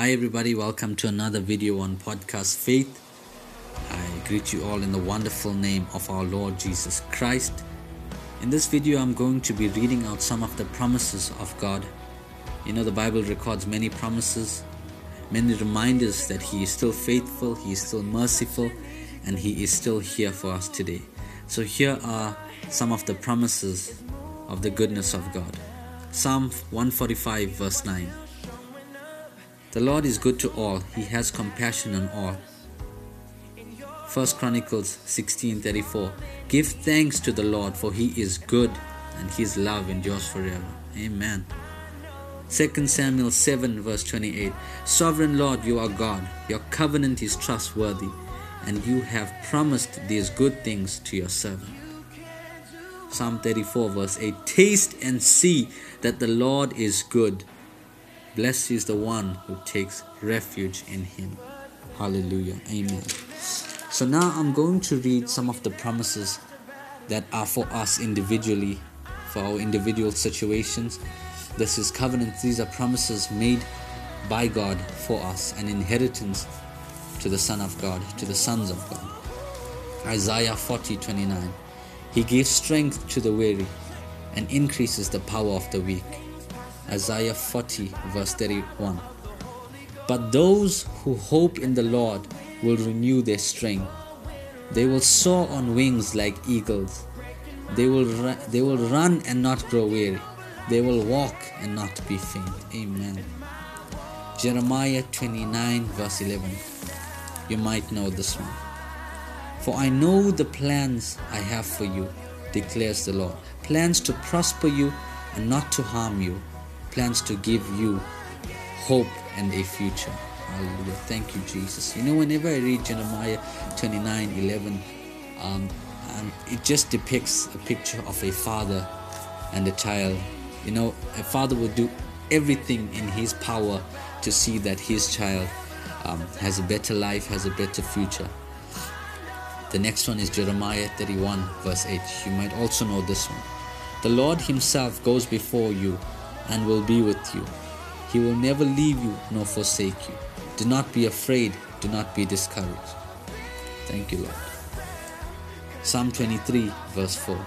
Hi, everybody, welcome to another video on Podcast Faith. I greet you all in the wonderful name of our Lord Jesus Christ. In this video, I'm going to be reading out some of the promises of God. You know, the Bible records many promises, many reminders that He is still faithful, He is still merciful, and He is still here for us today. So, here are some of the promises of the goodness of God. Psalm 145, verse 9. The Lord is good to all, He has compassion on all. 1 Chronicles 16:34 Give thanks to the Lord for he is good and his love endures forever. Amen. 2 Samuel 7 verse 28 Sovereign Lord you are God your covenant is trustworthy and you have promised these good things to your servant. Psalm 34 verse 8 Taste and see that the Lord is good. Blessed is the one who takes refuge in him. Hallelujah. Amen. So now I'm going to read some of the promises that are for us individually, for our individual situations. This is covenants, these are promises made by God for us, an inheritance to the Son of God, to the sons of God. Isaiah 40 29. He gives strength to the weary and increases the power of the weak. Isaiah 40, verse 31. But those who hope in the Lord will renew their strength. They will soar on wings like eagles. They will, run, they will run and not grow weary. They will walk and not be faint. Amen. Jeremiah 29, verse 11. You might know this one. For I know the plans I have for you, declares the Lord. Plans to prosper you and not to harm you. Plans to give you hope and a future. Hallelujah. Thank you, Jesus. You know, whenever I read Jeremiah 29 11, um, and it just depicts a picture of a father and a child. You know, a father would do everything in his power to see that his child um, has a better life, has a better future. The next one is Jeremiah 31, verse 8. You might also know this one. The Lord Himself goes before you and will be with you. He will never leave you nor forsake you. Do not be afraid, do not be discouraged. Thank you, Lord. Psalm 23, verse 4.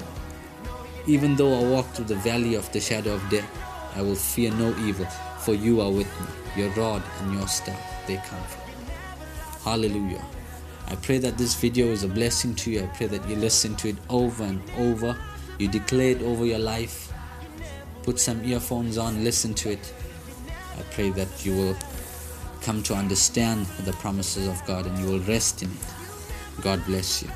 Even though I walk through the valley of the shadow of death, I will fear no evil, for you are with me. Your rod and your staff, they comfort me. Hallelujah. I pray that this video is a blessing to you. I pray that you listen to it over and over. You declare it over your life. Put some earphones on, listen to it. I pray that you will come to understand the promises of God and you will rest in it. God bless you.